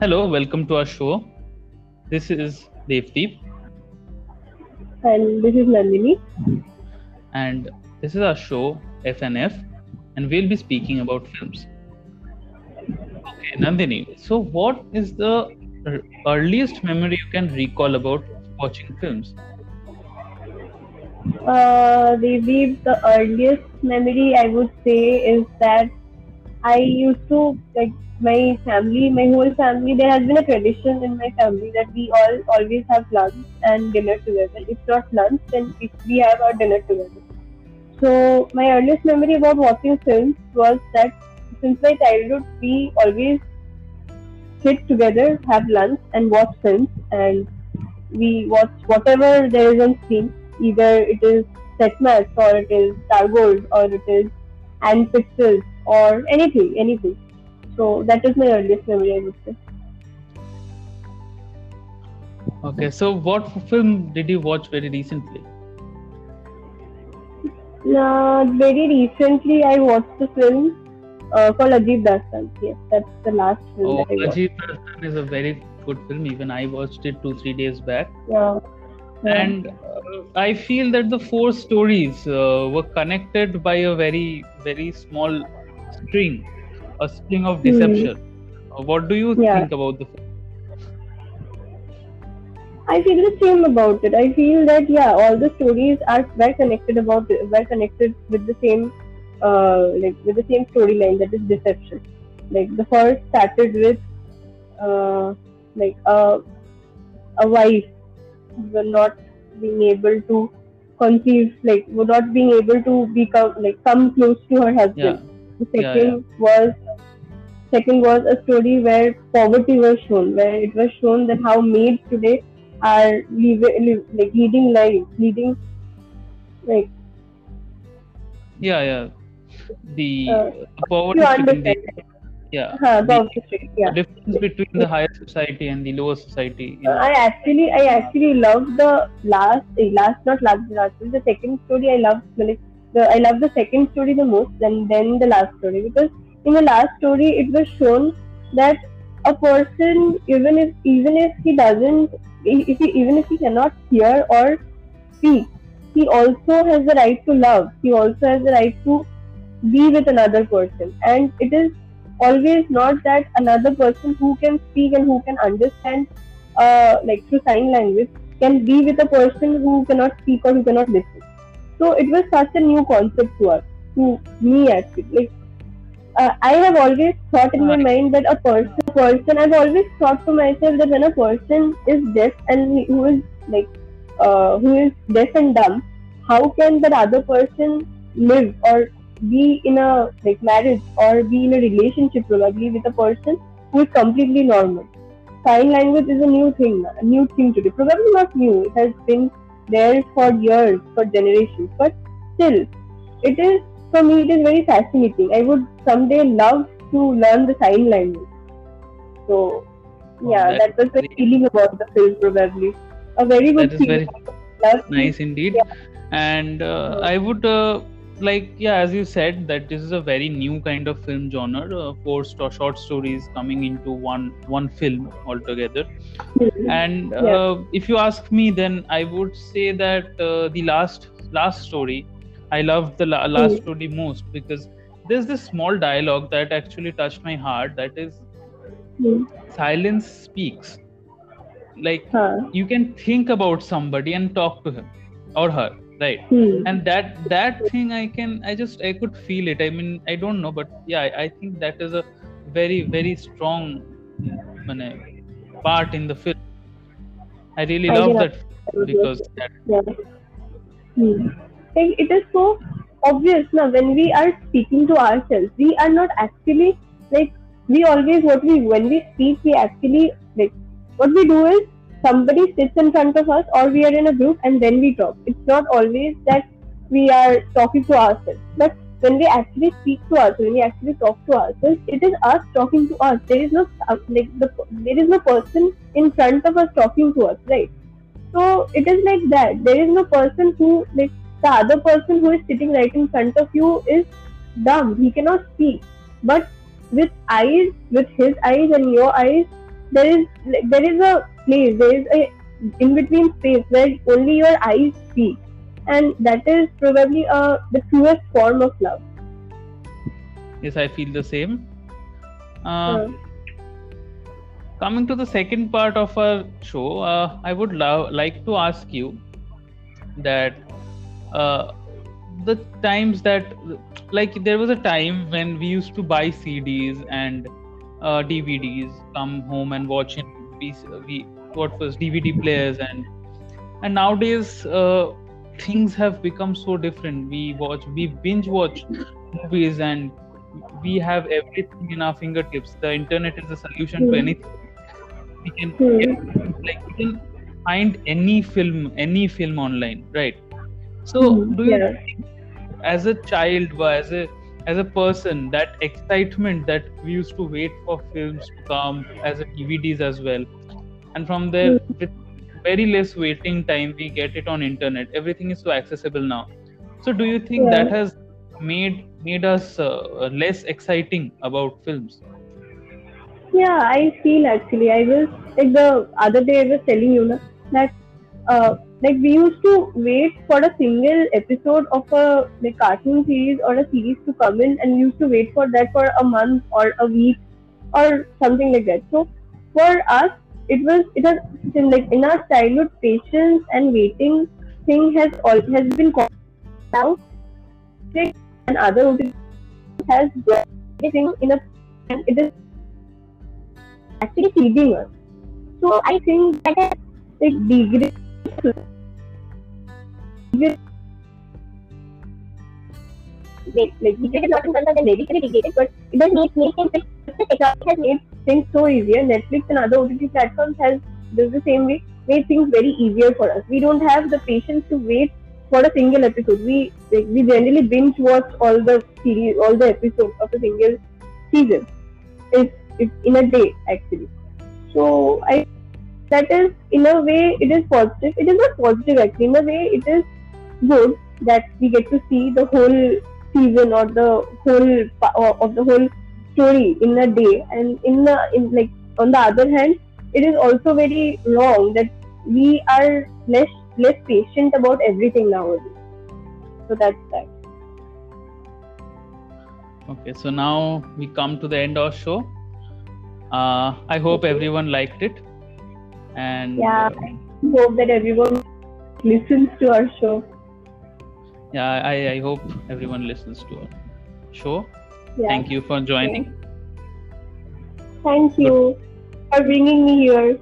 Hello, welcome to our show. This is Devdeep, and this is Nandini. and this is our show FNF, and we'll be speaking about films. Okay, Nandini. So, what is the earliest memory you can recall about watching films? Uh, the, the earliest memory I would say is that I used to like my family, my whole family. There has been a tradition in my family that we all always have lunch and dinner together. If not lunch, then we have our dinner together. So my earliest memory about watching films was that since my childhood, we always sit together, have lunch, and watch films. And we watch whatever there is on screen. Either it is Setmax or it is Stargold or it is &pictures or anything, anything. So that is my earliest memory, I would say. Okay, so what film did you watch very recently? Uh, very recently, I watched a film uh, called Ajeeb Daastaan. Yes, that's the last film Oh, that I. Ajeeb Daastaan is a very good film. Even I watched it two, three days back. Yeah. Yeah. and uh, i feel that the four stories uh, were connected by a very very small string a string of deception Uh, what do you Yeah. think about the film I feel the same about it. I feel that yeah, all the stories are were connected about were connected with the same uh, like with the same storyline that is deception. Like the first started with uh, like a a wife were not being able to conceive like not being able to become like come close to her husband. yeah The Yeah, second was second was a story where poverty was shown, where it was shown that how maids today are live, live, like leading lives, leading like yeah yeah the Uh, poverty the, yeah Huh, the, poverty, yeah. difference between the higher society and the lower society Uh. I actually, I actually love the last, eh, last not last, last, the second story. I love like the, I love the second story the most, and then the last story because in the last story it was shown that a person, even if even if he doesn't, if he even if he cannot hear or speak, he also has the right to love. He also has the right to be with another person, and it is always not that another person who can speak and who can understand uh, like through sign language can be with a person who cannot speak or who cannot listen. So it was such a new concept to us, to me actually. Like uh, I have always thought in my mind that a person, person, I've always thought to myself that when a person is deaf and he- who is like uh, who is deaf and dumb, how can that other person live or be in a like marriage or be in a relationship probably with a person who is completely normal? sign language is a new thing, a new thing today. Probably not new. It has been there for years, for generations. But still, it is for me. It is very fascinating. I would someday love to learn the sign language. So, yeah, that- that was the feeling about the film. Probably a very good that is feeling. very nice indeed Yeah. and uh, i would uh, like yeah as you said that this is a very new kind of film genre uh, four sto- short stories coming into one one film altogether Mhm. and uh, Yeah. if you ask me then i would say that uh, the last last story i loved the la- last Mm. story most because there's this small dialogue that actually touched my heart that is Hmm. silence speaks like Huh. you can think about somebody and talk to him or her right Hmm. and that that thing i can i just i could feel it i mean i don't know but yeah i, I think that is a very very strong part in the film i really I love can that because that, Yeah. Hmm. It is so obvious now when we are speaking to ourselves. We are not actually like we always what we when we speak we actually like what we do is somebody sits in front of us or we are in a group and then we talk. It's not always that we are talking to ourselves, but when we actually speak to ourselves, when we actually talk to ourselves, it is us talking to us. There is no uh, like the there is no person in front of us talking to us, right? So it is like that. There is no person who like the other person who is sitting right in front of you is dumb. He cannot speak. But with eyes, with his eyes and your eyes, there is there is a place there is a in between space where only your eyes see and that is probably uh, the truest form of love. Yes i feel the same. Uh, Uh, coming to the second part of our show uh, i would love like to ask you that uh, the times that like there was a time when we used to buy cds and uh, dvds come home and watch in we, we what was dvd players and and nowadays uh, things have become so different. We watch we binge watch movies and we have everything in our fingertips. The internet is the solution to Hmm. anything. We can get, like we can find any film any film online right? So Hmm, do you yeah. think as a child or as a as a person that excitement that we used to wait for films to come as a dvds as well and from there Hmm. with very less waiting time we get it on internet everything is so accessible now so do you think Yeah. that has made made us uh, less exciting about films Yeah, I feel actually. I was like the other day I was telling you na, that uh, like we used to wait for a single episode of a like cartoon series or a series to come in, and we used to wait for that for a month or a week or something like that. So for us, it was it has been like in our childhood, patience and waiting thing has all has been called now. And other has everything in a and it is actually feeding us. So I think that has like degraded like, like not the medically but it does make technology has things so easier. Netflix and other OTT platforms has does the same way made things very easier for us. We don't have the patience to wait for a single episode. We like, we generally binge watch all the series, all the episodes of a single season. It's, it's in a day actually. So I that is in a way it is positive. It is not positive actually. In a way it is good that we get to see the whole season or the whole or of the whole story in a day. And in the in like on the other hand, it is also very wrong that we are less less patient about everything nowadays. So that's that. Okay, so now we come to the end of show. Uh, I hope Okay. everyone liked it, and Yeah. uh, I hope that everyone listens to our show. yeah, I, I hope everyone listens to our show. Yeah. Thank you for joining. Thank you for bringing me here.